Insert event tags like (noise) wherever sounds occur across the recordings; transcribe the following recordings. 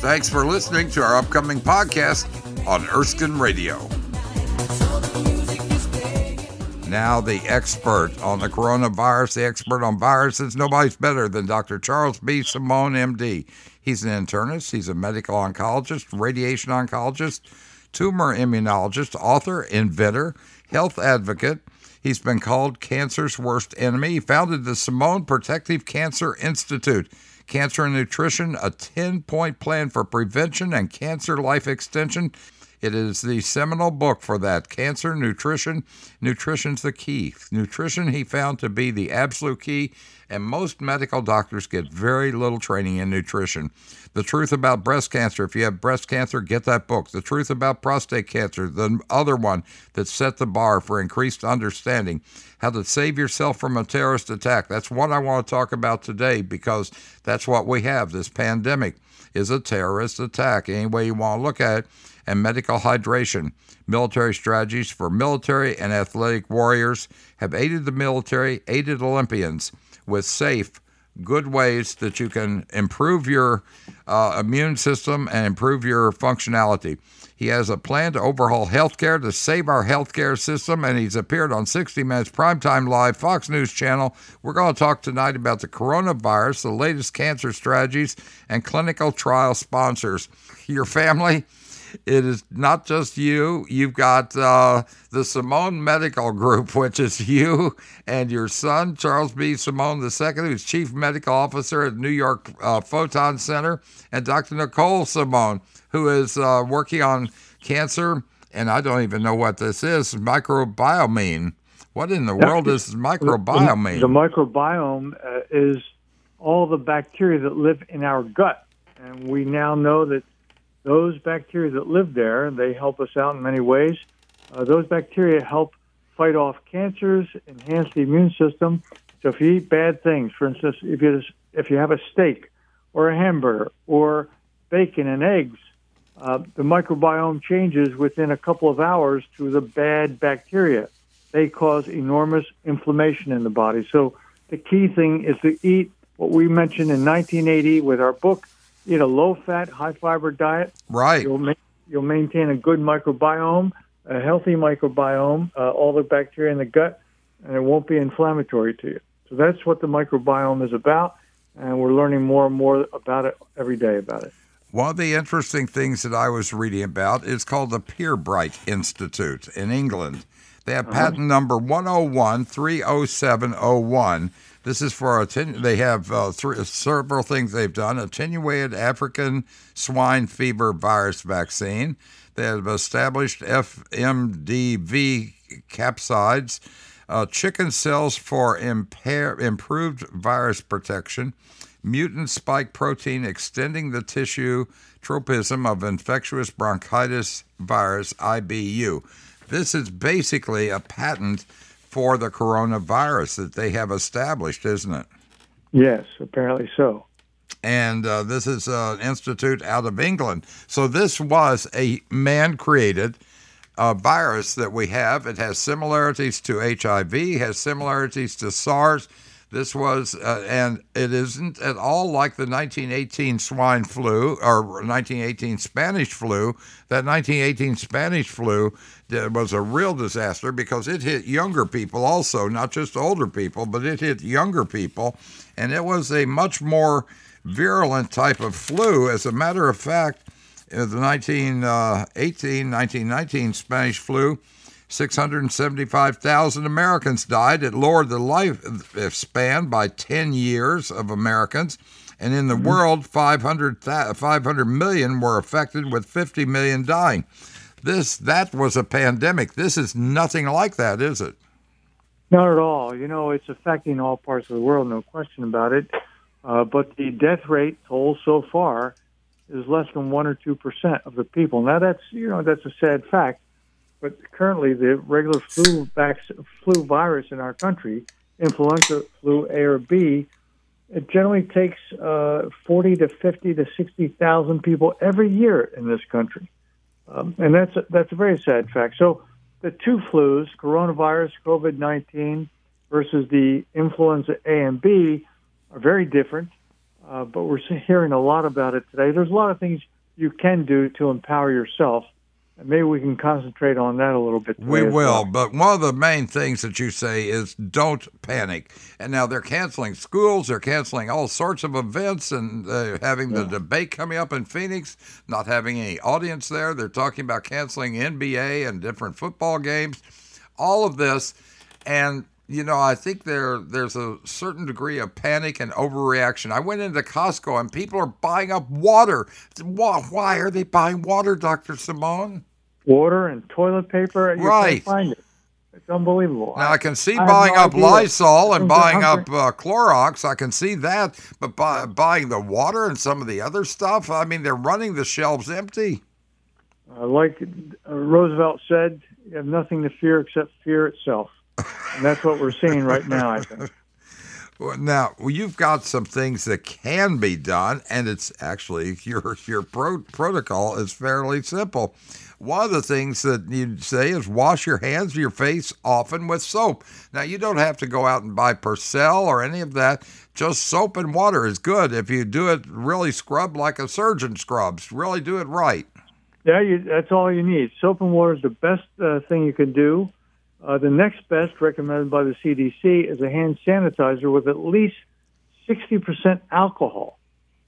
Thanks for listening to our upcoming podcast on Erskine Radio. Now, the expert on the coronavirus, the expert on viruses, nobody's better than Dr. Charles B. Simone, MD. He's an internist, he's a medical oncologist, radiation oncologist, tumor immunologist, author, inventor, health advocate. He's been called cancer's worst enemy. He founded the Simone Protective Cancer Institute. Cancer and Nutrition, a 10 point plan for prevention and cancer life extension. It is the seminal book for that. Cancer, nutrition. Nutrition's the key. Nutrition he found to be the absolute key, and most medical doctors get very little training in nutrition. The Truth About Breast Cancer. If you have breast cancer, get that book. The Truth About Prostate Cancer, the other one that set the bar for increased understanding. How to save yourself from a terrorist attack. That's what I want to talk about today because that's what we have. This pandemic is a terrorist attack, any way you want to look at it and medical hydration. Military strategies for military and athletic warriors have aided the military, aided Olympians with safe, good ways that you can improve your uh, immune system and improve your functionality. He has a plan to overhaul healthcare to save our healthcare system, and he's appeared on 60 Minutes Primetime Live, Fox News Channel. We're going to talk tonight about the coronavirus, the latest cancer strategies, and clinical trial sponsors. Your family it is not just you. You've got uh, the Simone Medical Group, (laughs) which is you and your son, Charles B. Simone II, who's Chief Medical Officer at New York uh, Proton Center, and Dr. Nicole Simone, who is uh, working on cancer. And I don't even know what this is microbiome. What in the world is microbiome? The, the microbiome uh, is all the bacteria that live in our gut. And we now know that those bacteria that live there, they help us out in many ways. Uh, those bacteria help fight off cancers, enhance the immune system. So if you eat bad things, for instance, if you if you have a steak or a hamburger or bacon and eggs, uh, the microbiome changes within a couple of hours to the bad bacteria. They cause enormous inflammation in the body. So the key thing is to eat what we mentioned in 1980 with our book eat a low fat, high fiber diet. Right. You'll, ma- you'll maintain a good microbiome, a healthy microbiome, uh, all the bacteria in the gut, and it won't be inflammatory to you. So that's what the microbiome is about, and we're learning more and more about it every day about it. One of the interesting things that I was reading about is called the Pirbright Institute in England. They have uh-huh. patent number 101 30701 this is for they have uh, three, several things they've done: attenuated African swine fever virus vaccine. They have established FMDV capsids, uh, chicken cells for impair- improved virus protection, mutant spike protein extending the tissue tropism of infectious bronchitis virus IBV. This is basically a patent for the coronavirus that they have established, isn't it? Yes, apparently so. And uh, this is an institute out of England. So this was a man created uh, virus that we have. It has similarities to HIV, has similarities to SARS. This was, uh, and it isn't at all like the 1918 swine flu or 1918 Spanish flu. That 1918 Spanish flu was a real disaster because it hit younger people also, not just older people, but it hit younger people. And it was a much more virulent type of flu. As a matter of fact, the 1918 1919 Spanish flu, 675,000 Americans died. It lowered the life span by 10 years of Americans. And in the mm-hmm. world, 500, 500 million were affected, with 50 million dying. This that was a pandemic. This is nothing like that, is it? Not at all. You know, it's affecting all parts of the world, no question about it. Uh, but the death rate toll so far is less than one or two percent of the people. Now that's you know that's a sad fact. But currently, the regular flu vac- flu virus in our country, influenza flu A or B, it generally takes uh, 40 to 50 to 60,000 people every year in this country. Um, and that's a, that's a very sad fact. So the two flus, coronavirus, COVID 19, versus the influenza A and B, are very different. uh, but we're hearing a lot about it today. There's a lot of things you can do to empower yourself. Maybe we can concentrate on that a little bit. We will, well. but one of the main things that you say is don't panic. And now they're canceling schools, they're canceling all sorts of events, and uh, having the debate coming up in Phoenix, not having any audience there. They're talking about canceling NBA and different football games, all of this. And you know, I think there there's a certain degree of panic and overreaction. I went into Costco and people are buying up water. Why, why are they buying water, Doctor Simone? Water and toilet paper. You right. Can't find it. It's unbelievable. Now I can see I buying no up idea. Lysol and buying up uh, Clorox. I can see that, but buy, buying the water and some of the other stuff. I mean, they're running the shelves empty. Uh, like uh, Roosevelt said, you have nothing to fear except fear itself. (laughs) And that's what we're seeing right now, I think. Well, Now you've got some things that can be done, and it's actually (laughs) your your pro- protocol is fairly simple. One of the things that you say is wash your hands, or your face often with soap. Now you don't have to go out and buy Percel or any of that. Just soap and water is good if you do it really scrub like a surgeon scrubs. Really do it right. Yeah, you, that's all you need. Soap and water is the best uh, thing you can do. Uh, the next best, recommended by the CDC, is a hand sanitizer with at least 60% alcohol.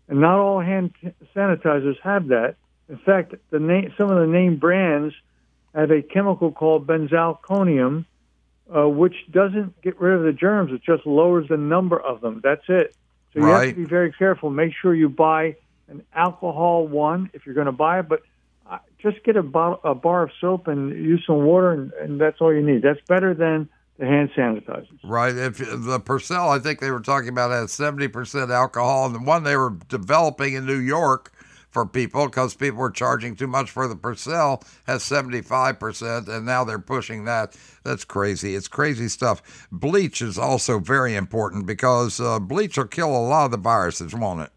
And not all hand sanitizers have that. In fact, the name, some of the name brands have a chemical called benzalkonium, uh, which doesn't get rid of the germs. It just lowers the number of them. That's it. So you have to be very careful. Make sure you buy an alcohol one if you're going to buy it, but uh, just get a, bottle, a bar of soap and use some water, and, and that's all you need. That's better than the hand sanitizers. Right. If the Purcell, I think they were talking about has seventy percent alcohol, and the one they were developing in New York for people because people were charging too much for the Purcell has seventy five percent, and now they're pushing that. That's crazy. It's crazy stuff. Bleach is also very important because uh, bleach will kill a lot of the viruses, won't it?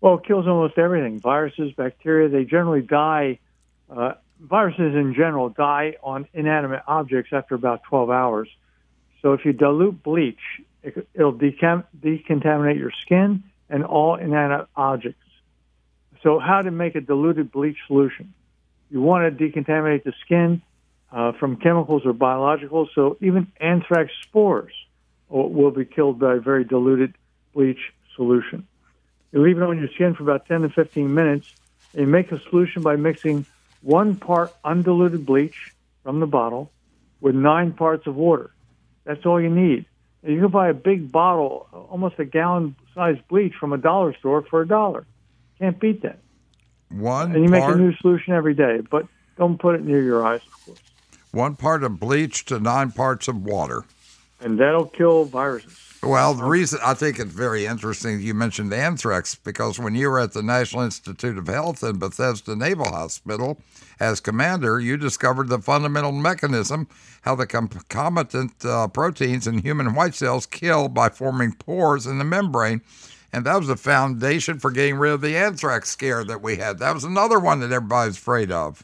Well, it kills almost everything. Viruses, bacteria, they generally die. Uh, viruses in general die on inanimate objects after about 12 hours. So if you dilute bleach, it, it'll decam- decontaminate your skin and all inanimate objects. So how to make a diluted bleach solution? You want to decontaminate the skin uh, from chemicals or biologicals. So even anthrax spores will, be killed by a very diluted bleach solution. You leave it on your skin for about 10 to 15 minutes. And you make a solution by mixing one part undiluted bleach from the bottle with nine parts of water. That's all you need. And you can buy a big bottle, almost a gallon sized bleach from a dollar store for a dollar. Can't beat that. One And you make a new solution every day, but don't put it near your eyes, of course. one part of bleach to nine parts of water. And that'll kill viruses. Well, the reason I think it's very interesting you mentioned anthrax because when you were at the National Institute of Health in Bethesda Naval Hospital as commander, you discovered the fundamental mechanism how the concomitant uh, proteins in human white cells kill by forming pores in the membrane. And that was the foundation for getting rid of the anthrax scare that we had. That was another one that everybody's afraid of.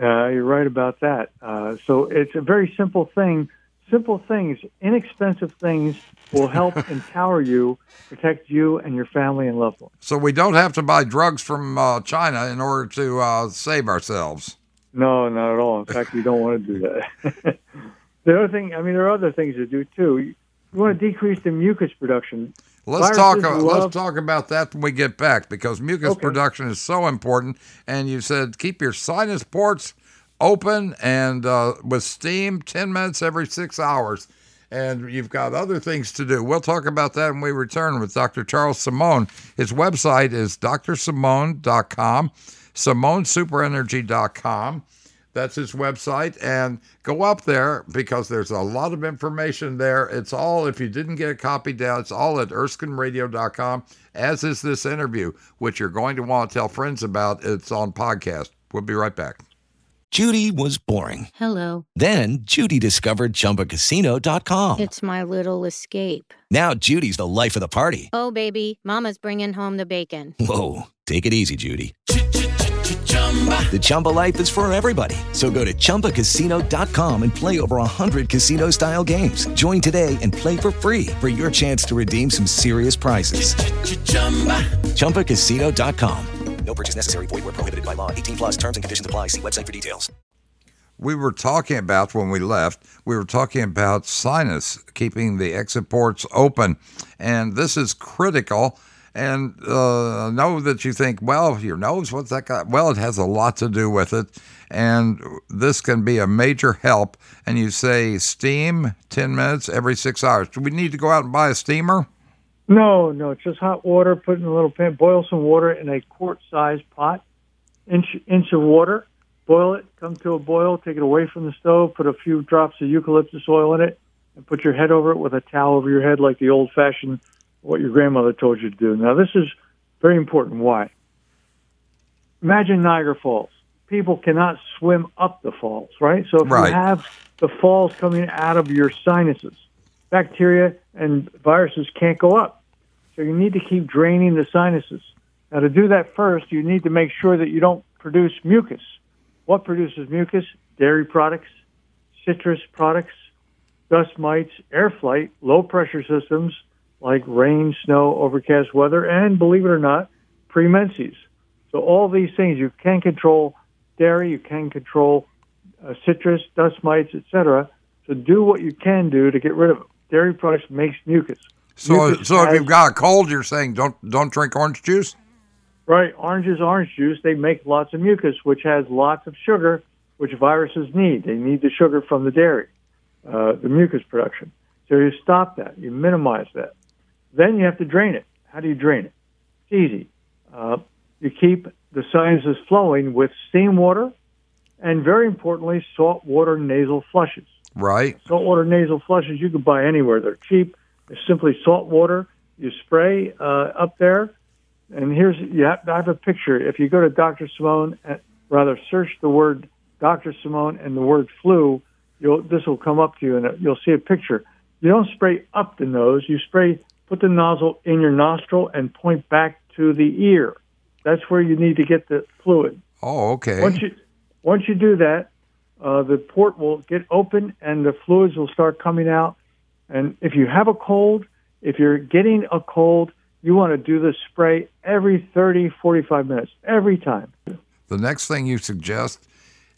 Uh, you're right about that. Uh, so it's a very simple thing. Simple things, inexpensive things will help (laughs) empower you, protect you and your family and loved ones. So we don't have to buy drugs from uh, China in order to uh, save ourselves. No, not at all. In fact, you don't want to do that. (laughs) the other thing, I mean, there are other things to do too. You, you want to decrease the mucus production. Let's Viruses talk. uh, love- let's talk about that when we get back because mucus Okay. production is so important. And you said keep your sinus ports open and uh, with steam ten minutes every six hours. And you've got other things to do. We'll talk about that when we return with Dr. Charles Simone. His website is drsimone.com, simonesuperenergy.com. That's his website. And go up there because there's a lot of information there. It's all, if you didn't get a copy down, it's all at erskineradio.com, as is this interview, which you're going to want to tell friends about. It's on podcast. We'll be right back. Judy was boring. Hello. Then Judy discovered ChumbaCasino.com. It's my little escape. Now Judy's the life of the party. Oh, baby, Mama's bringing home the bacon. Whoa, take it easy, Judy. The Chumba life is for everybody. So go to ChumbaCasino.com and play over 100 casino style games. Join today and play for free for your chance to redeem some serious prizes. ChumbaCasino.com. No purchase necessary. Void where prohibited by law. 18 plus terms and conditions apply. See website for details. we were talking about when we left, we were talking about sinus, keeping the exit ports open. And this is critical. And uh, know that you think, well, your nose, what's that got? Well, it has a lot to do with it. And this can be a major help. And you say steam 10 minutes every six hours. Do we need to go out and buy a steamer? No, no, just hot water. Put in a little pan. Boil some water in a quart-sized pot. Inch inch of water. Boil it. Come to a boil. Take it away from the stove. Put a few drops of eucalyptus oil in it, and put your head over it with a towel over your head, like the old-fashioned what your grandmother told you to do. Now, this is very important. Why? Imagine Niagara Falls. People cannot swim up the falls, right? So if Right. you have the falls coming out of your sinuses, bacteria and viruses can't go up. So you need to keep draining the sinuses. Now, to do that first, you need to make sure that you don't produce mucus. What produces mucus? Dairy products, citrus products, dust mites, air flight, low pressure systems like rain, snow, overcast weather, and believe it or not, premenses. So all these things you can control dairy, you can control uh, citrus, dust mites, etc. So do what you can do to get rid of it. Dairy products makes mucus. So, Mucus so if you've got a cold, you're saying don't don't drink orange juice. Right, oranges, orange juice, they make lots of mucus, which has lots of sugar, which viruses need. They need the sugar from the dairy, uh, the mucus production. So you stop that, you minimize that. Then you have to drain it. How do you drain it? It's easy. Uh, you keep the sinuses flowing with steam water and, very importantly, salt water nasal flushes. Right. Saltwater nasal flushes you can buy anywhere. They're cheap. It's simply salt water. You spray uh, up there, and here's you have, I have a picture. If you go to Dr. Simone, uh, rather search the word Dr. Simone and the word flu, you'll this will come up to you, and you'll see a picture. You don't spray up the nose. You spray, put the nozzle in your nostril and point back to the ear. That's where you need to get the fluid. Oh, okay. Once you once you do that, uh, the port will get open and the fluids will start coming out. And if you have a cold, if you're getting a cold, you want to do this spray every 30, 45 minutes, every time. The next thing you suggest,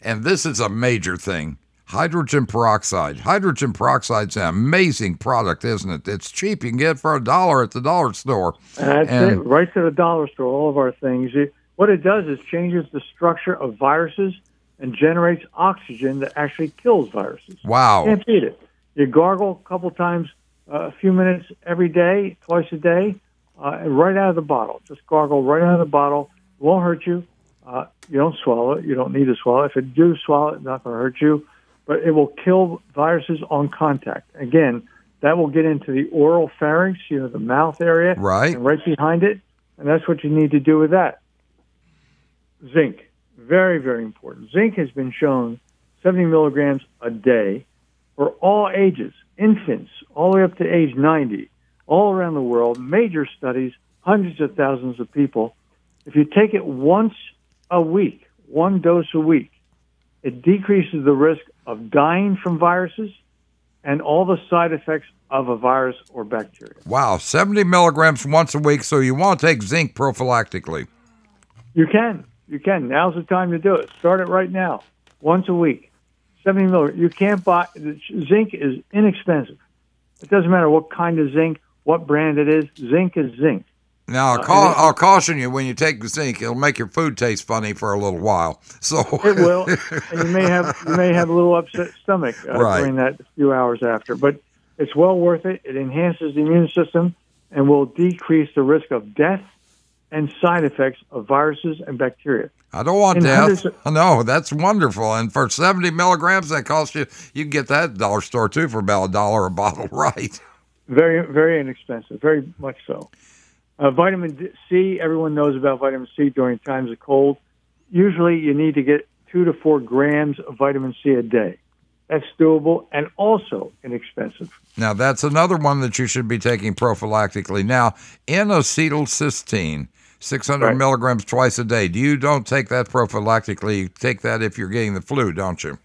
and this is a major thing hydrogen peroxide. Hydrogen peroxide's an amazing product, isn't it? It's cheap. You can get it for a dollar at the dollar store. That's And- it, right to the dollar store, all of our things. It, what it does is changes the structure of viruses and generates oxygen that actually kills viruses. Wow. You can't beat it. You gargle a couple times, uh, a few minutes every day, twice a day, uh, right out of the bottle. Just gargle right out of the bottle. It won't hurt you. Uh, you don't swallow it. You don't need to swallow it. If it do swallow it, it's not going to hurt you. But it will kill viruses on contact. Again, that will get into the oral pharynx, you know, the mouth area, Right. and right behind it. And that's what you need to do with that. Zinc, very, very important. Zinc has been shown 70 milligrams a day for all ages, infants, all the way up to age 90, all around the world, major studies, hundreds of thousands of people. If you take it once a week, one dose a week, it decreases the risk of dying from viruses and all the side effects of a virus or bacteria. Wow. 70 milligrams once a week. So you want to take zinc prophylactically. You can. You can. Now's the time to do it. Start it right now. Once a week. 70 milligrams. You can't buy, zinc is inexpensive. It doesn't matter what kind of zinc, what brand it is. Zinc is zinc. Now, I'll, cau- I'll caution you when you take the zinc, it'll make your food taste funny for a little while. (laughs) So It will, and you may have you may have a little upset stomach uh, Right. during that few hours after. But it's well worth it. It enhances the immune system and will decrease the risk of death and side effects of viruses and bacteria. I don't want And death. of- (laughs) No, that's wonderful. And for 70 milligrams, that costs you, you can get that at the dollar store too for about a dollar a bottle, (laughs) right? Very, very inexpensive. Very much so. Uh, vitamin C, Everyone knows about vitamin C during times of cold. Usually, you need to get two to four grams of vitamin C a day. That's doable and also inexpensive. Now, that's another one that you should be taking prophylactically. Now, N-acetylcysteine. 600 Right. milligrams twice a day. Do you don't take that prophylactically? You take that if you're getting the flu, don't you?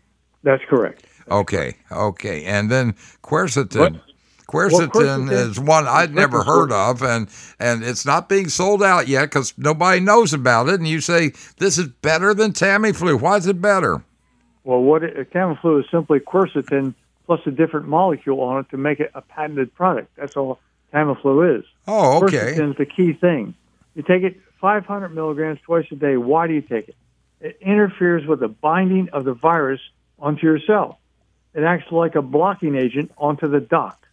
That's correct. Okay, okay. And then quercetin. Well, Quercetin quercetin is one I'd never heard of, and and it's not being sold out yet because nobody knows about it. And you say this is better than Tamiflu. Why is it better? Well, what it, Tamiflu is simply quercetin plus a different molecule on it to make it a patented product. That's all Tamiflu is. Oh, okay. Quercetin is the key thing. You take it 500 milligrams twice a day. Why do you take it? It interferes with the binding of the virus onto your cell. It acts like a blocking agent onto the dock.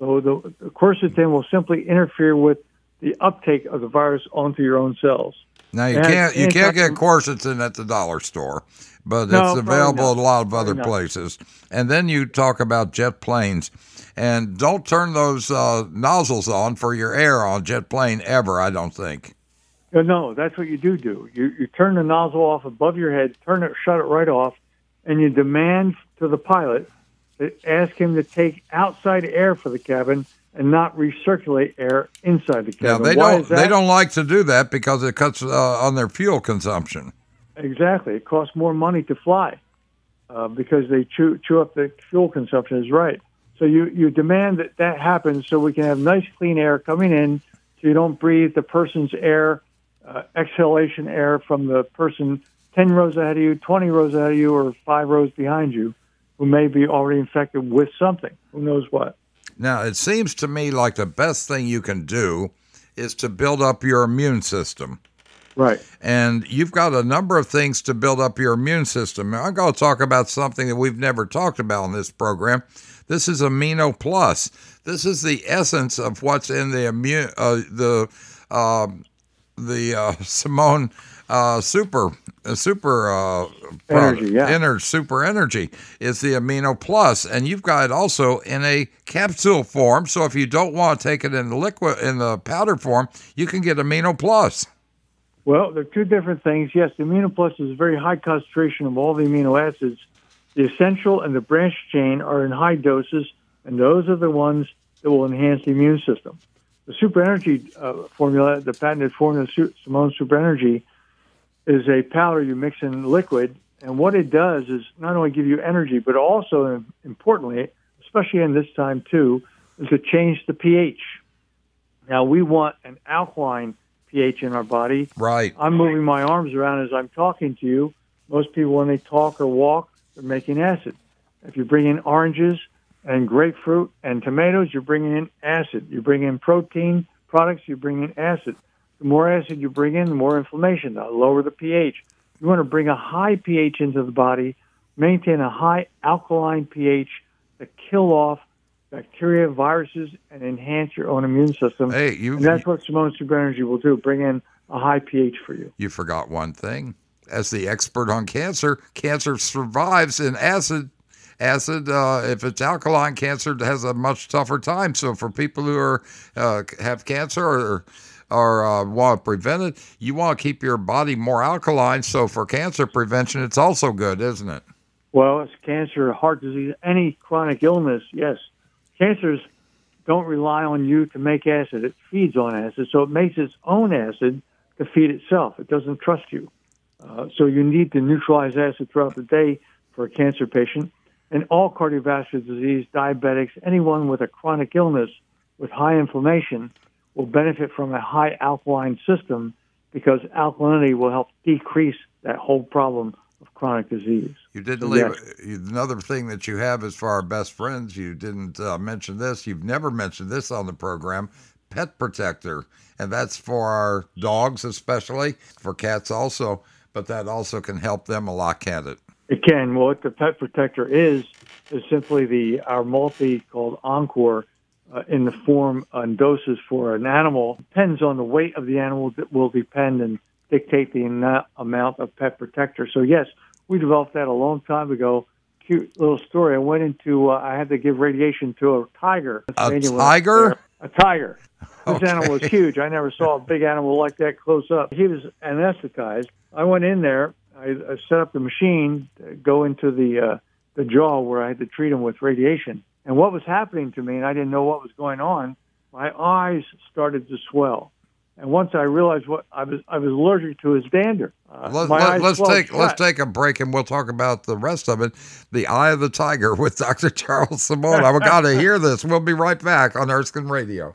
So the, the quercetin will simply interfere with the uptake of the virus onto your own cells. Now you And can't you can't get quercetin at the dollar store, but No, it's available at a lot of other places. And then you talk about jet planes, and don't turn those uh, nozzles on for your air on jet plane ever. I don't think. No, no, that's what you do do. You you turn the nozzle off above your head, turn it, shut it right off, and you demand to the pilot ask him to take outside air for the cabin and not recirculate air inside the cabin. Yeah, they Why don't they don't like to do that because it cuts uh, on their fuel consumption. exactly. It costs more money to fly uh, because they chew chew up the fuel consumption. Is right. So you you demand that that happens so we can have nice clean air coming in, so you don't breathe the person's air, uh, exhalation air from the person ten rows ahead of you, twenty rows ahead of you, or five rows behind you, who may be already infected with something. Who knows what? Now, it seems to me like the best thing you can do is to build up your immune system. Right. And you've got a number of things to build up your immune system. I'm going to talk about something that we've never talked about in this program. This is Amino Plus. This is the essence of what's in the immune, uh, the um the uh, (laughs) Simone uh, super uh, super uh, Energy, yeah. Ener- super energy is the Amino Plus, and you've got it also in a capsule form. So if you don't want to take it in the liquid in the powder form, you can get Amino Plus. Well, they're two different things. Yes, the amino plus is a very high concentration of all the amino acids. The essential and the branch chain are in high doses, and those are the ones that will enhance the immune system. The super energy uh, formula, the patented formula, Simone Super Energy, is a powder you mix in liquid, and what it does is not only give you energy, but also, importantly, especially in this time too, is to change the pH. Now we want an alkaline pH in our body. Right. I'm moving my arms around as I'm talking to you. Most people, when they talk or walk, they're making acid. If you bring in oranges and grapefruit and tomatoes, you're bringing in acid. You bring in protein products, you bring in acid. The more acid you bring in, the more inflammation. The lower the pH. You want to bring a high pH into the body, maintain a high alkaline pH to kill off bacteria, viruses, and enhance your own immune system. Hey, you And that's what Simone Super Energy will do, bring in a high pH for you. you forgot one thing. As the expert on cancer, cancer survives in acid. Acid, uh, if it's alkaline, cancer has a much tougher time. So for people who are uh, have cancer or or uh, want to prevent it, you want to keep your body more alkaline. So for cancer prevention, it's also good, isn't it? Well, it's cancer, heart disease, any chronic illness, yes. Cancers don't rely on you to make acid. It feeds on acid, so it makes its own acid to feed itself. It doesn't trust you. Uh, so you need to neutralize acid throughout the day for a cancer patient. And all cardiovascular disease, diabetics, anyone with a chronic illness with high inflammation will benefit from a high alkaline system because alkalinity will help decrease that whole problem of chronic disease. You didn't So, leave yes. another thing that you have is for our best friends. You didn't uh, mention this. You've never mentioned this on the program. Pet protector, and that's for our dogs, especially for cats also. But that also can help them a lot, can't it? It can. Well, what the pet protector is is simply the our multi called Encore uh, in the form and doses for an animal. Depends on the weight of the animal that will depend and dictate the na- amount of pet protector. So yes, we developed that a long time ago. Cute little story. I went into. Uh, I had to give radiation to a tiger. A tiger? A tiger. This Okay. animal was huge. I never saw a big animal like that close up. He was anesthetized. I went in there. I, I set up the machine, to go into the uh, the jaw where I had to treat him with radiation. And what was happening to me, and I didn't know what was going on. My eyes started to swell, And once I realized what I was, I was allergic to his dander. Uh, Let, us swelled take let's take a break and we'll talk about the rest of it. The Eye of the Tiger (laughs) with Dr. Charles Simone. I've got to hear this. We'll be right back on Erskine Radio.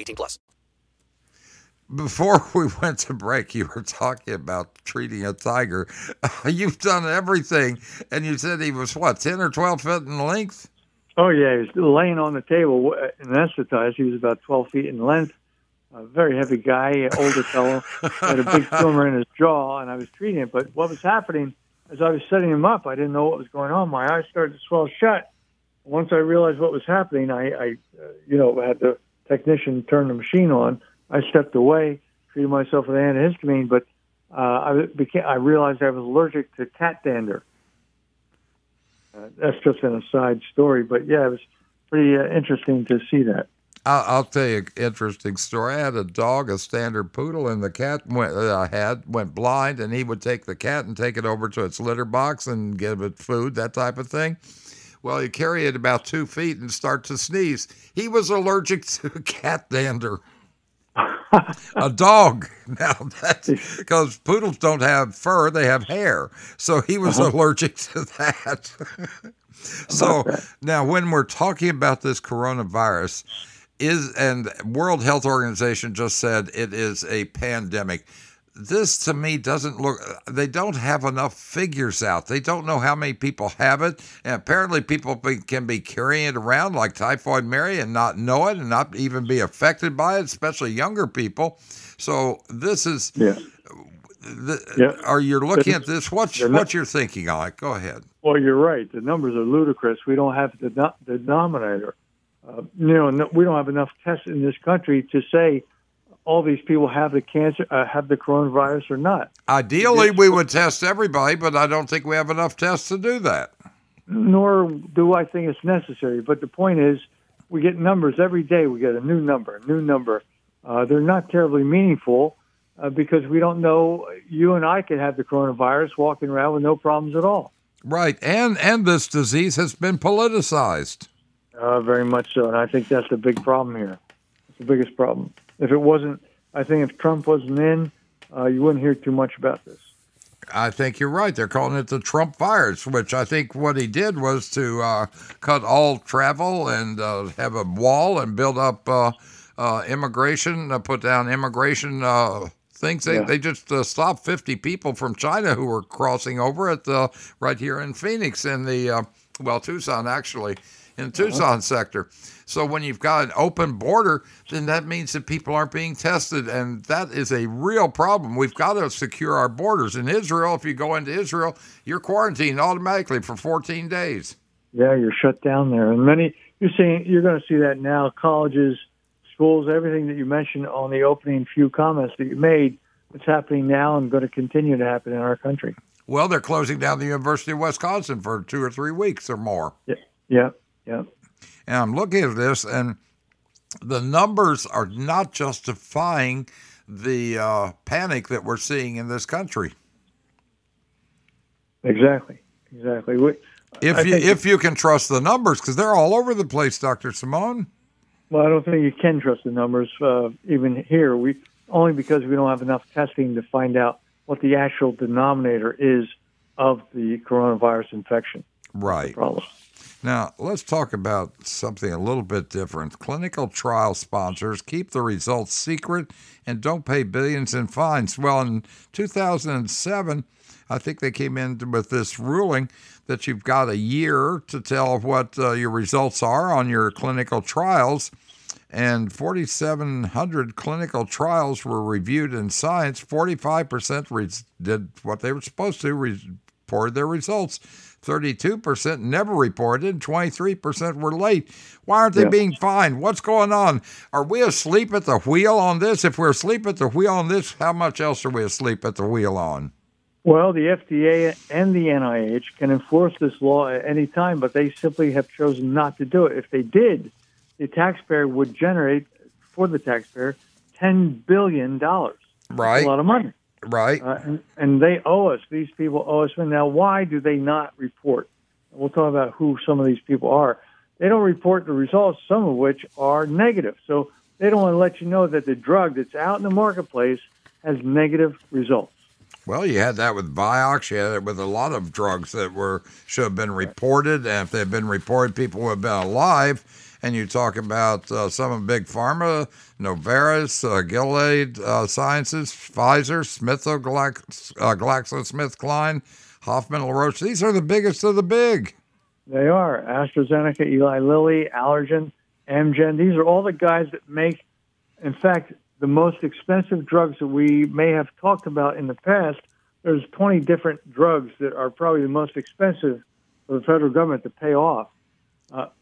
18 plus. Before (laughs) we went to break, you were talking about treating a tiger. (laughs) you've done everything, and you said he was what, 10 or 12 feet in length? Oh yeah, he was laying on the table anesthetized. He was about 12 feet in length. A very heavy guy, older fellow, (laughs) had a big tumor in his jaw, and I was treating it. But what was happening as I was setting him up, I didn't know what was going on. My eyes started to swell shut. Once I realized what was happening, I, I uh, you know, had the technician turned the machine on. I stepped away, treated myself with antihistamine, but uh, I became, I realized I was allergic to cat dander. Uh, that's just an aside story, but yeah, it was pretty uh, interesting to see that. I'll, I'll tell you an interesting story. I had a dog, a standard poodle, and the cat went, that I had went blind, and he would take the cat and take it over to its litter box and give it food, that type of thing. Well, you carry it about two feet and start to sneeze. He was allergic to cat dander. a dog. (laughs) Now that's because poodles don't have fur; they have hair. So he was allergic to (laughs) that. so now, when we're talking about this coronavirus, is and World Health Organization just said it is a pandemic. This to me doesn't look. They don't have enough figures out. They don't know how many people have it, and apparently people be, can be carrying it around like typhoid Mary and not know it, and not even be affected by it, especially younger people. So this is. Yeah. The, Yeah. Are you looking at this? What's They're what you're thinking on it? Go ahead. Well, you're right. The numbers are ludicrous. We don't have the, denominator. Uh, you know, no, we don't have enough tests in this country to say all these people have the cancer, uh, have the coronavirus or not. Ideally, we would test everybody, but I don't think we have enough tests to do that. Nor do I think it's necessary. But the point is, we get numbers every day. We get a new number, a new number. Uh, they're not terribly meaningful uh, because we don't know. You and I could have the coronavirus walking around with no problems at all. Right, and and this disease has been politicized. Uh, very much so, and I think that's the big problem here. It's the biggest problem. If it wasn't, I think if Trump wasn't in, uh, you wouldn't hear too much about this. I think you're right. They're calling it the Trump virus, which I think what he did was to uh, cut all travel and uh, have a wall and build up uh, uh, immigration, uh, put down immigration uh, things. They, Yeah. they just uh, stopped 50 people from China who were crossing over at the, right here in Phoenix in the, uh, well, Tucson actually, in uh-huh. Tucson sector. So when you've got an open border, then that means that people aren't being tested, and that is a real problem. We've got to secure our borders. In Israel, if you go into Israel, you're quarantined automatically for 14 days. Yeah, you're shut down there, and many you're seeing you're going to see that now. Colleges, schools, everything that you mentioned on the opening few comments that you made, it's happening now and going to continue to happen in our country. Well, they're closing down the University of Wisconsin for two or three weeks or more. Yeah, yeah, yeah. And I'm looking at this, and the numbers are not justifying the uh, panic that we're seeing in this country. Exactly, exactly. We, If you if you can trust the numbers, because they're all over the place, Doctor Simone. Well, I don't think you can trust the numbers uh, even here. We only because we don't have enough testing to find out what the actual denominator is of the coronavirus infection Right. problem. Now, let's talk about something a little bit different. Clinical trial sponsors keep the results secret and don't pay billions in fines. Well, in 2007, I think they came in with this ruling that you've got a year to tell what uh, your results are on your clinical trials. And 4,700 clinical trials were reviewed in science. 45% re- did what they were supposed to, re- reported their results. 32% never reported, 23% were late. Why aren't they Yeah. being fined? What's going on? Are we asleep at the wheel on this? If we're asleep at the wheel on this, how much else are we asleep at the wheel on? Well, the FDA and the NIH can enforce this law at any time, but they simply have chosen not to do it. If they did, the taxpayer would generate for the taxpayer ten billion dollars. Right, A lot of money, right. uh, and, and they owe us. These people owe us. money. Now, why do they not report? We'll talk about who some of these people are. They don't report the results, some of which are negative. So they don't want to let you know that the drug that's out in the marketplace has negative results. Well, you had that with Vioxx. You had it with a lot of drugs that were should have been reported, and if they'd been reported, people would have been alive. And you talk about uh, some of big pharma, Novartis, uh, Gilead uh, Sciences, Pfizer, Smith uh, GlaxoSmithKline, Hoffman Roche. These are the biggest of the big. They are AstraZeneca, Eli Lilly, Allergan, Amgen. These are all the guys that make, in fact, the most expensive drugs that we may have talked about in the past. There's 20 different drugs that are probably the most expensive for the federal government to pay off.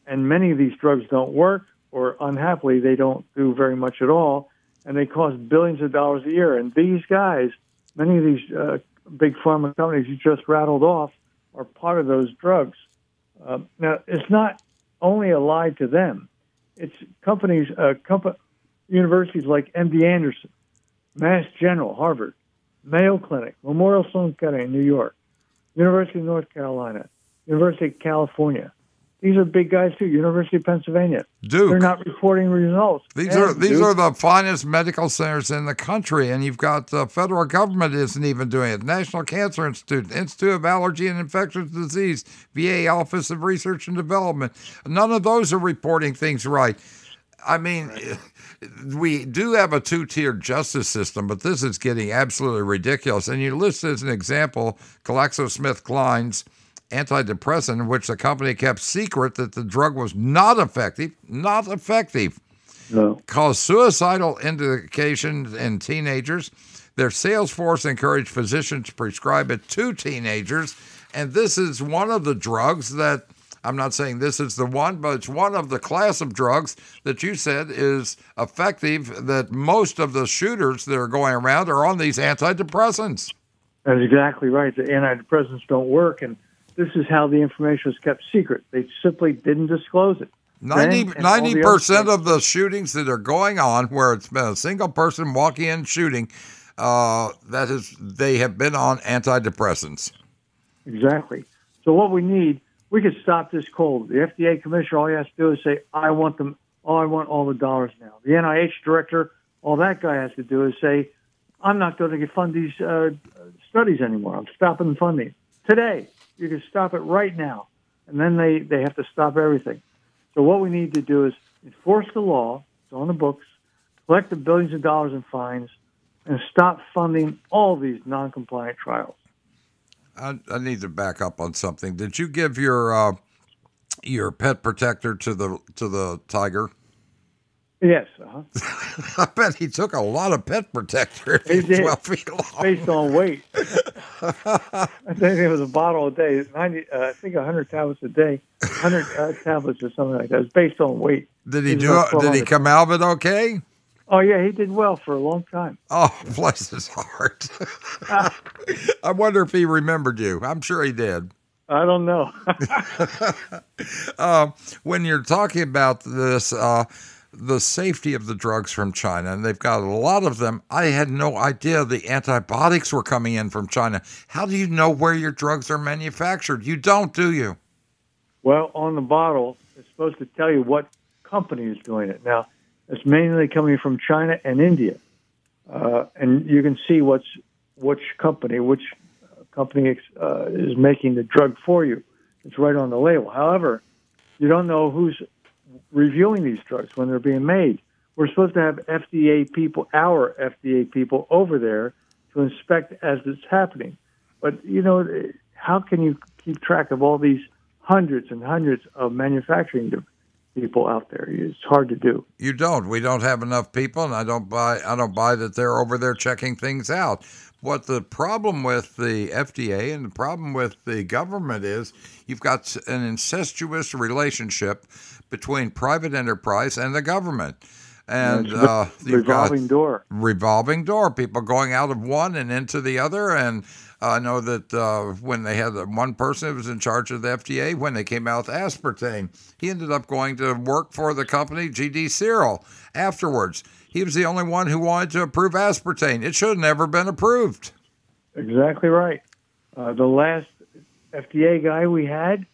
And many of these drugs don't work, or unhappily, they don't do very much at all, and they cost billions of dollars a year. And these guys, many of these uh, big pharma companies you just rattled off, are part of those drugs. Uh, now, it's not only a lie to them; it's companies, uh, comp- universities like MD Anderson, Mass General, Harvard, Mayo Clinic, Memorial Sloan Kettering, New York, University of North Carolina, University of California. These are big guys too. University of Pennsylvania. Duke. They're not reporting results. These And are these Duke- are the finest medical centers in the country, and you've got the federal government isn't even doing it. National Cancer Institute, Institute of Allergy and Infectious Disease, VA Office of Research and Development. None of those are reporting things right. I mean, (laughs) we do have a two-tiered justice system, but this is getting absolutely ridiculous. And you list as an example GlaxoSmithKline's antidepressant, in which the company kept secret that the drug was not effective, not effective No. caused suicidal indications in teenagers. Their sales force encouraged physicians to prescribe it to teenagers. And this is one of the drugs that I'm not saying this is the one, but it's one of the class of drugs that you said is effective. That most of the shooters that are going around are on these antidepressants. That's exactly right. The antidepressants don't work, and this is how the information was kept secret. They simply didn't disclose it. 90 Then, and all the other percent of the shootings that are going on, where it's been a single person walking in shooting, uh, that is they have been on antidepressants. Exactly. So what we need, we could stop this cold. The FDA commissioner, all he has to do is say, "I want them. Oh, I want all the dollars now." The NIH director, all that guy has to do is say, "I'm not going to fund these uh, studies anymore. I'm stopping funding today. You can stop it right now." And then they they have to stop everything. So what we need to do is enforce the law. It's on the books. Collect the billions of dollars in fines, and stop funding all these non-compliant trials. I, I need to back up on something. Did you give your uh, your pet protector to the to the tiger? Yes. Uh-huh. (laughs) I bet he took a lot of pet protector. If He he's did. twelve feet long. based on weight. (laughs) I think it was a bottle a day, ninety. Uh, I think hundred tablets a day, hundred uh, tablets or something like that. It's based on weight. Did he He's do? Did he come out of it okay? Oh yeah, he did well for a long time. Oh, (laughs) bless his heart. (laughs) I wonder if he remembered you. I'm sure he did. I don't know. uh, (laughs) when you're talking about this, uh, the safety of the drugs from China, and they've got a lot of them. I had no idea the antibiotics were coming in from China. How do you know where your drugs are manufactured? You don't, do you? well, on the bottle, it's supposed to tell you what company is doing it. Now, it's mainly coming from China and India, uh, and you can see what's which company, which company uh, is making the drug for you. It's right on the label. However, you don't know who's reviewing these drugs when they're being made. We're supposed to have FDA people, our FDA people, over there to inspect as it's happening. But you know, how can you keep track of all these hundreds and hundreds of manufacturing people out there. It's hard to do. You don't. We don't have enough people, and I don't buy. I don't buy that they're over there checking things out. What the problem with the FDA and the problem with the government is, you've got an incestuous relationship between private enterprise and the government, and uh, you've got revolving door. revolving door. People going out of one and into the other. And I know that uh, when they had one person who was in charge of the FDA, when they came out with aspartame, he ended up going to work for the company GD Searle afterwards. He was the only one who wanted to approve aspartame. It should have never been approved. Exactly right. Uh, the last FDA guy we had,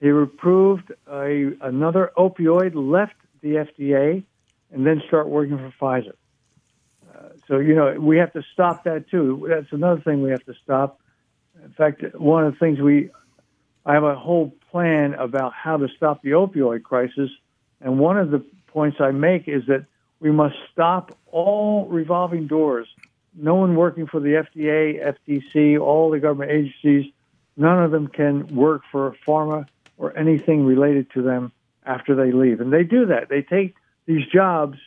he approved a, another opioid, left the FDA, and then start working for Pfizer. So, you know, we have to stop that too. That's another thing we have to stop. In fact, one of the things we, I have a whole plan about how to stop the opioid crisis. And one of the points I make is that we must stop all revolving doors no one working for the FDA, FTC, all the government agencies, none of them can work for a pharma or anything related to them after they leave. And they do that. They take these jobs,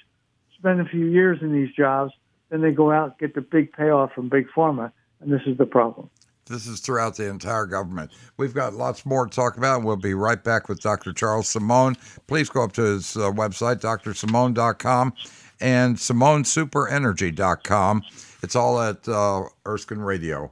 spend a few years in these jobs, then they go out and get the big payoff from big pharma, and this is the problem. This is throughout the entire government. We've got lots more to talk about, and we'll be right back with Dr. Charles Simone. Please go up to his uh, website, drsimone.com and simonesuperenergy.com. It's all at uh, Erskine Radio.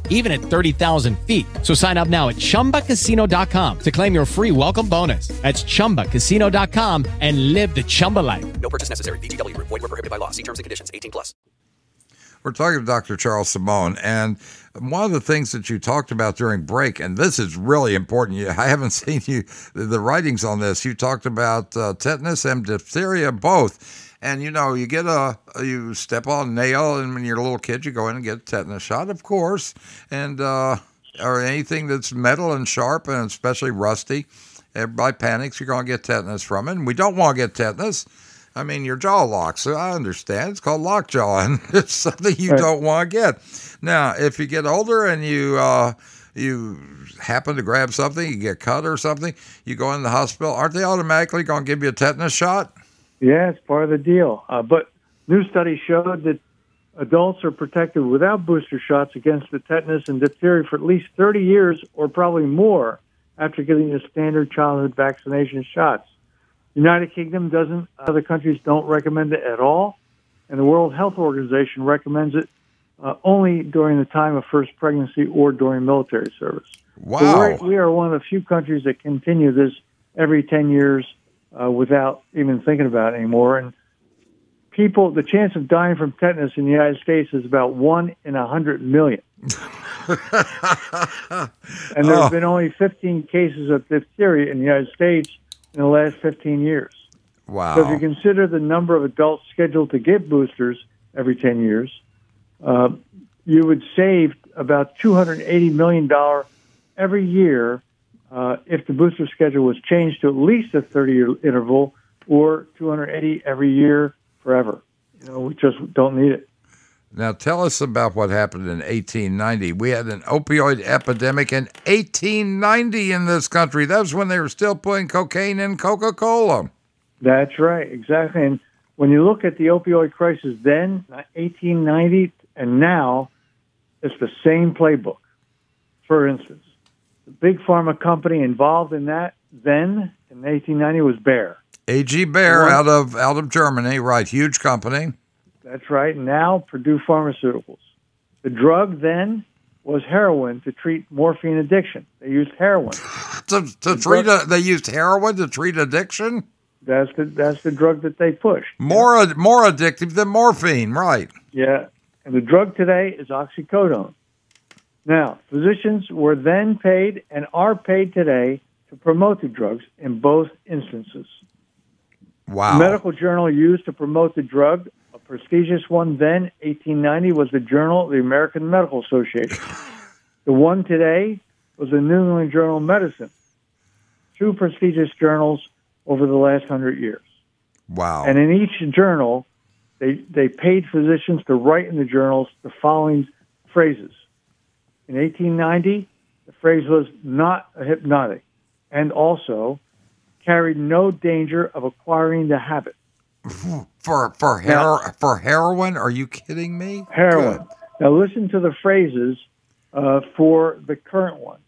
even at 30,000 feet. So sign up now at chumbacasino.com to claim your free welcome bonus. That's chumbacasino.com and live the Chumba life. No purchase necessary. VGW Group. Void were prohibited by law. See terms and conditions. 18 plus. We're talking to Dr. Charles Simone, and one of the things that you talked about during break, and this is really important. I haven't (laughs) seen you the writings on this. You talked about uh, tetanus and diphtheria both, and you know you get a you step on a nail, and when you're a little kid, you go in and get a tetanus shot, of course, and uh, or anything that's metal and sharp, and especially rusty. Everybody panics. You're going to get tetanus from it, and we don't want to get tetanus. I mean, your jaw locks. So I understand. It's called lockjaw, and (laughs) it's something you Right. don't want to get. Now, if you get older and you uh, you happen to grab something, you get cut or something, you go in the hospital. Aren't they automatically going to give you a tetanus shot? Yeah, it's part of the deal. Uh, but new studies showed that adults are protected without booster shots against the tetanus and diphtheria for at least 30 years or probably more after getting the standard childhood vaccination shots. United Kingdom doesn't, other countries don't recommend it at all, and the World Health Organization recommends it uh, only during the time of first pregnancy or during military service. Wow. we're, we are one of the few countries that continue this every 10 years uh, without even thinking about it anymore. And people, the chance of dying from tetanus in the United States is about one in a 100 million. (laughs) and there Oh. have been only 15 cases of diphtheria in the United States in the last 15 years. wow. So if you consider the number of adults scheduled to get boosters every 10 years, uh, you would save about $280 million every year uh, if the booster schedule was changed to at least a 30 year interval or 280 every year forever. You know, we just don't need it. Now, tell us about what happened in 1890. We had an opioid epidemic in 1890 in this country. That was when they were still putting cocaine in Coca Cola. That's right, exactly. And when you look at the opioid crisis then, 1890, and now, it's the same playbook. For instance, big pharma company involved in that then in 1890 was Bayer. A.G. Bayer out of out of Germany, right? Huge company. That's right. Now, Purdue Pharmaceuticals. The drug then was heroin to treat morphine addiction. They used heroin. (laughs) To, to treat a, they used heroin to treat addiction. That's the that's the drug that they pushed. More more addictive than morphine, right? Yeah. And the drug today is oxycodone. Now, physicians were then paid and are paid today to promote the drugs in both instances. Wow. The medical journal used to promote the drug, a prestigious one then, 1890, was the Journal of the American Medical Association. (laughs) the one today, was the New England Journal of Medicine. Two prestigious journals over the last hundred years. Wow. And in each journal, they, they paid physicians to write in the journals the following phrases. In 1890, the phrase was not a hypnotic and also carried no danger of acquiring the habit. (laughs) for for hero, for heroin? Are you kidding me? Heroin. Good. Now listen to the phrases uh, for the current ones.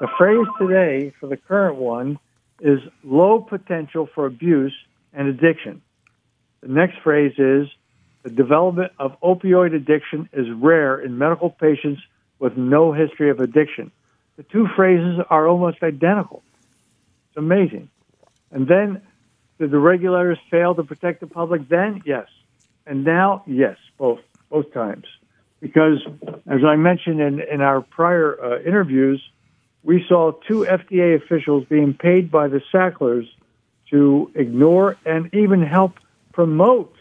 The phrase today for the current one is low potential for abuse and addiction. The next phrase is the development of opioid addiction is rare in medical patients with no history of addiction. The two phrases are almost identical. It's amazing. And then, did the regulators fail to protect the public then? Yes. And now, yes, both, both times. Because, as I mentioned in, in our prior uh, interviews, we saw two FDA officials being paid by the Sacklers to ignore and even help promote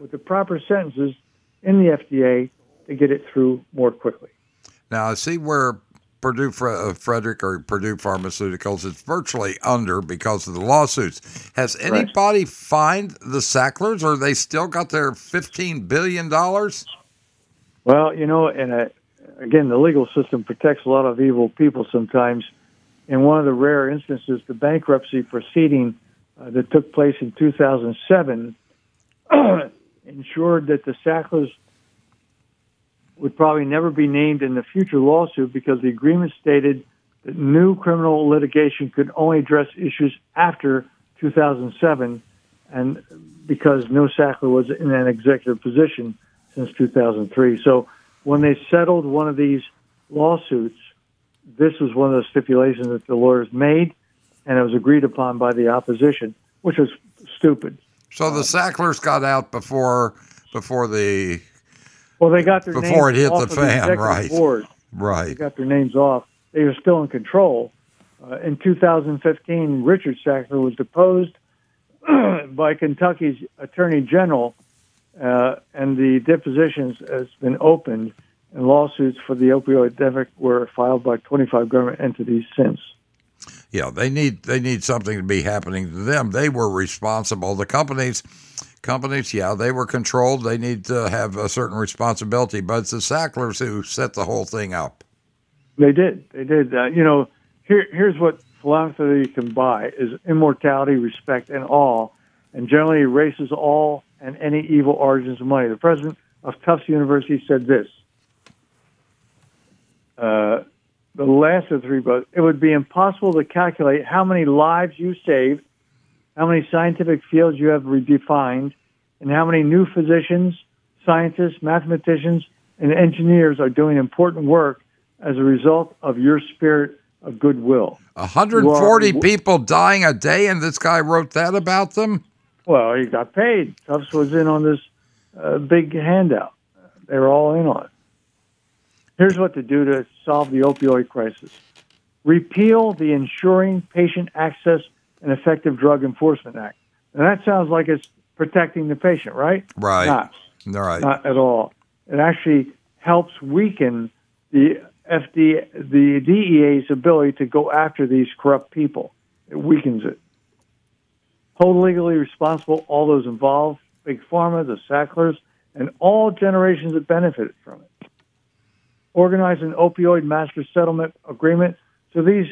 with the proper sentences in the FDA to get it through more quickly. Now I see where Purdue Fre- uh, Frederick or Purdue Pharmaceuticals is virtually under because of the lawsuits. Has anybody fined the Sacklers, or they still got their fifteen billion dollars? Well, you know, and uh, again, the legal system protects a lot of evil people sometimes. In one of the rare instances, the bankruptcy proceeding uh, that took place in 2007 (clears throat) ensured that the Sacklers would probably never be named in the future lawsuit because the agreement stated that new criminal litigation could only address issues after 2007, and because no Sackler was in an executive position since 2003. So when they settled one of these lawsuits, this was one of the stipulations that the lawyers made, and it was agreed upon by the opposition, which was stupid. So the Sacklers got out before before the Well, they got their Before it names hit off the fan, executive right. Board. They right. got their names off. They were still in control. Uh, in 2015, Richard Sackler was deposed (clears throat) by Kentucky's Attorney General, uh, and the depositions has been opened, and lawsuits for the opioid epidemic were filed by 25 government entities since. Yeah, they need they need something to be happening to them. They were responsible. The companies companies, yeah, they were controlled. They need to have a certain responsibility, but it's the Sacklers who set the whole thing up. They did. They did. Uh, you know, here, here's what philanthropy can buy: is immortality, respect, and awe, and generally erases all and any evil origins of money. The president of Tufts University said this: uh, the last of three books. It would be impossible to calculate how many lives you saved, how many scientific fields you have redefined, and how many new physicians, scientists, mathematicians, and engineers are doing important work as a result of your spirit of goodwill. 140 are- people dying a day, and this guy wrote that about them? Well, he got paid. Tufts was in on this uh, big handout. They were all in on it. Here's what to do to solve the opioid crisis repeal the Ensuring Patient Access and Effective Drug Enforcement Act. And that sounds like it's protecting the patient, right? Right. Not. All right. Not at all. It actually helps weaken the FD, the DEA's ability to go after these corrupt people. It weakens it. Hold legally responsible all those involved, Big Pharma, the Sacklers, and all generations that benefited from it. Organize an opioid master settlement agreement. So these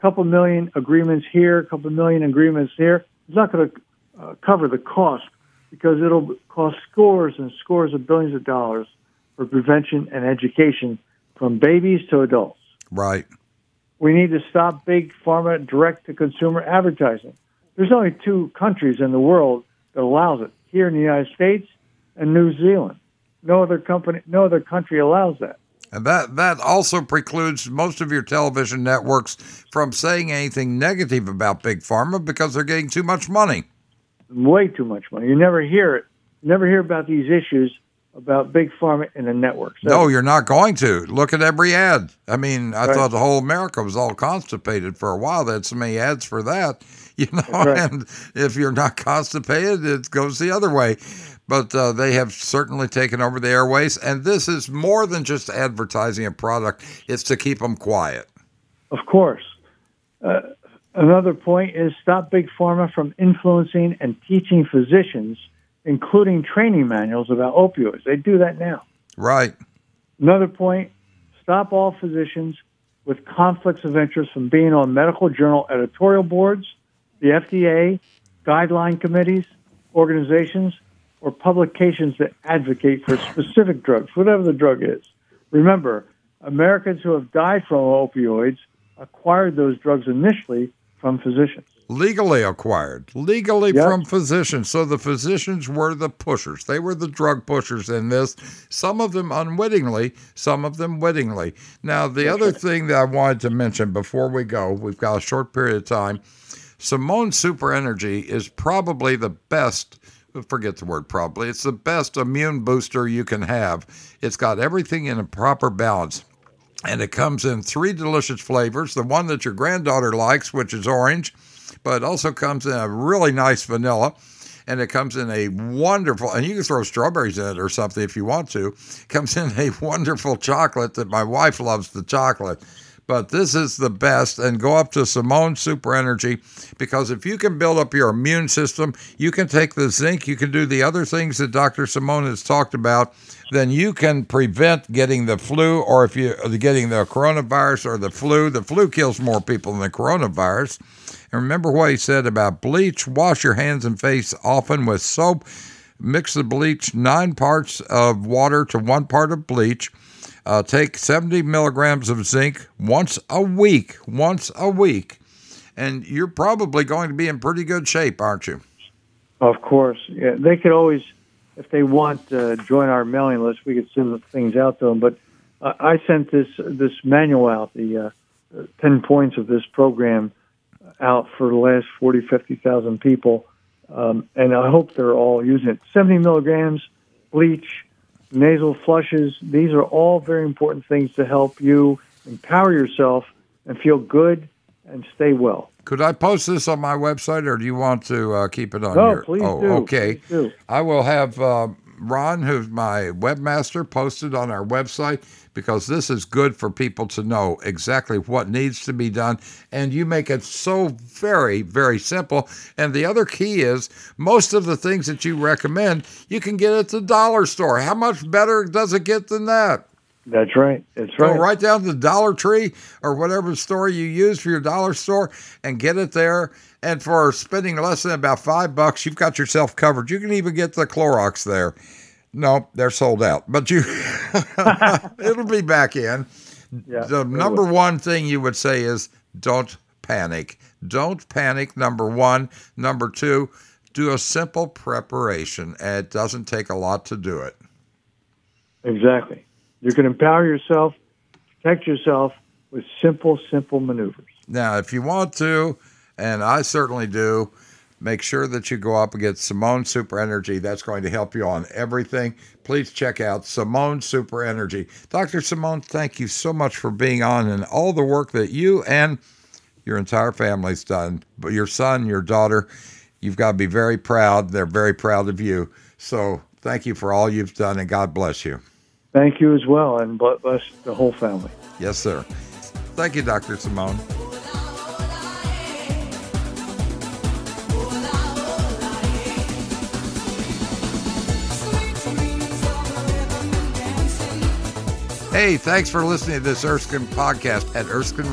couple million agreements here, a couple million agreements here, it's not going to uh, cover the cost because it'll cost scores and scores of billions of dollars for prevention and education from babies to adults. right. We need to stop big pharma direct to consumer advertising. There's only two countries in the world that allows it. Here in the United States and New Zealand. No other company no other country allows that. And that, that also precludes most of your television networks from saying anything negative about Big Pharma because they're getting too much money. Way too much money. You never hear it. You never hear about these issues about big pharma in the networks. No, you're not going to. Look at every ad. I mean, I Right. thought the whole America was all constipated for a while. They had so many ads for that, (laughs) you know. right. And if you're not constipated, it goes the other way. But uh, they have certainly taken over the airways, and this is more than just advertising a product. It's to keep them quiet. Of course. Uh, another point is stop Big Pharma from influencing and teaching physicians, including training manuals about opioids. They do that now. Right. Another point stop all physicians with conflicts of interest from being on medical journal editorial boards, the FDA, guideline committees, organizations, or publications that advocate for specific drugs, whatever the drug is. Remember, Americans who have died from opioids acquired those drugs initially from physicians. Legally acquired, legally Yep. from physicians. So the physicians were the pushers. They were the drug pushers in this. Some of them unwittingly, some of them wittingly. Now, the other thing that I wanted to mention before we go, we've got a short period of time. Simone Super Energy is probably the best. Forget the word probably. It's the best immune booster you can have. It's got everything in a proper balance and it comes in three delicious flavors. The one that your granddaughter likes, which is orange, but it also comes in a really nice vanilla. And it comes in a wonderful, and you can throw strawberries in it or something if you want to. It comes in a (laughs) wonderful chocolate that my wife loves the chocolate. But this is the best, and go up to Simone Super Energy because if you can build up your immune system, you can take the zinc, you can do the other things that Dr. Simone has talked about, then you can prevent getting the flu or if you are getting the coronavirus or the flu. The flu kills more people than the coronavirus. And remember what he said about bleach. Wash your hands and face often with soap. Mix the bleach nine parts of water to one part of bleach. Uh, take 70 milligrams of zinc once a week. Once a week. And you're probably going to be in pretty good shape, aren't you? Of course. Yeah, they could always, if they want, uh, join our mailing list. We could send the things out to them. But uh, I sent this this manual out, the uh, 10 points of this program out for the last 40, 50,000 people. Um, and I hope they're all using it. 70 milligrams, bleach, nasal flushes. These are all very important things to help you empower yourself and feel good and stay well. Could I post this on my website, or do you want to uh, keep it on No, your? please oh, do. okay. Please do. I will have uh, Ron, who's my webmaster, posted on our website because this is good for people to know exactly what needs to be done, and you make it so very, very simple. And the other key is most of the things that you recommend, you can get at the dollar store. How much better does it get than that? That's right. That's right. Go right. down to the Dollar Tree or whatever store you use for your dollar store and get it there. And for spending less than about five bucks, you've got yourself covered. You can even get the Clorox there. No, they're sold out, but you (laughs) it'll be back in. Yeah, the number will. one thing you would say is don't panic. Don't panic. Number one. Number two, do a simple preparation. It doesn't take a lot to do it. Exactly. You can empower yourself, protect yourself with simple, simple maneuvers. Now, if you want to, and I certainly do, make sure that you go up and get Simone Super Energy. That's going to help you on everything. Please check out Simone Super Energy. Dr. Simone, thank you so much for being on and all the work that you and your entire family's done. But your son, your daughter, you've got to be very proud. They're very proud of you. So thank you for all you've done, and God bless you. Thank you as well, and bless the whole family. Yes, sir. Thank you, Dr. Simone. Hey, thanks for listening to this Erskine podcast at Erskine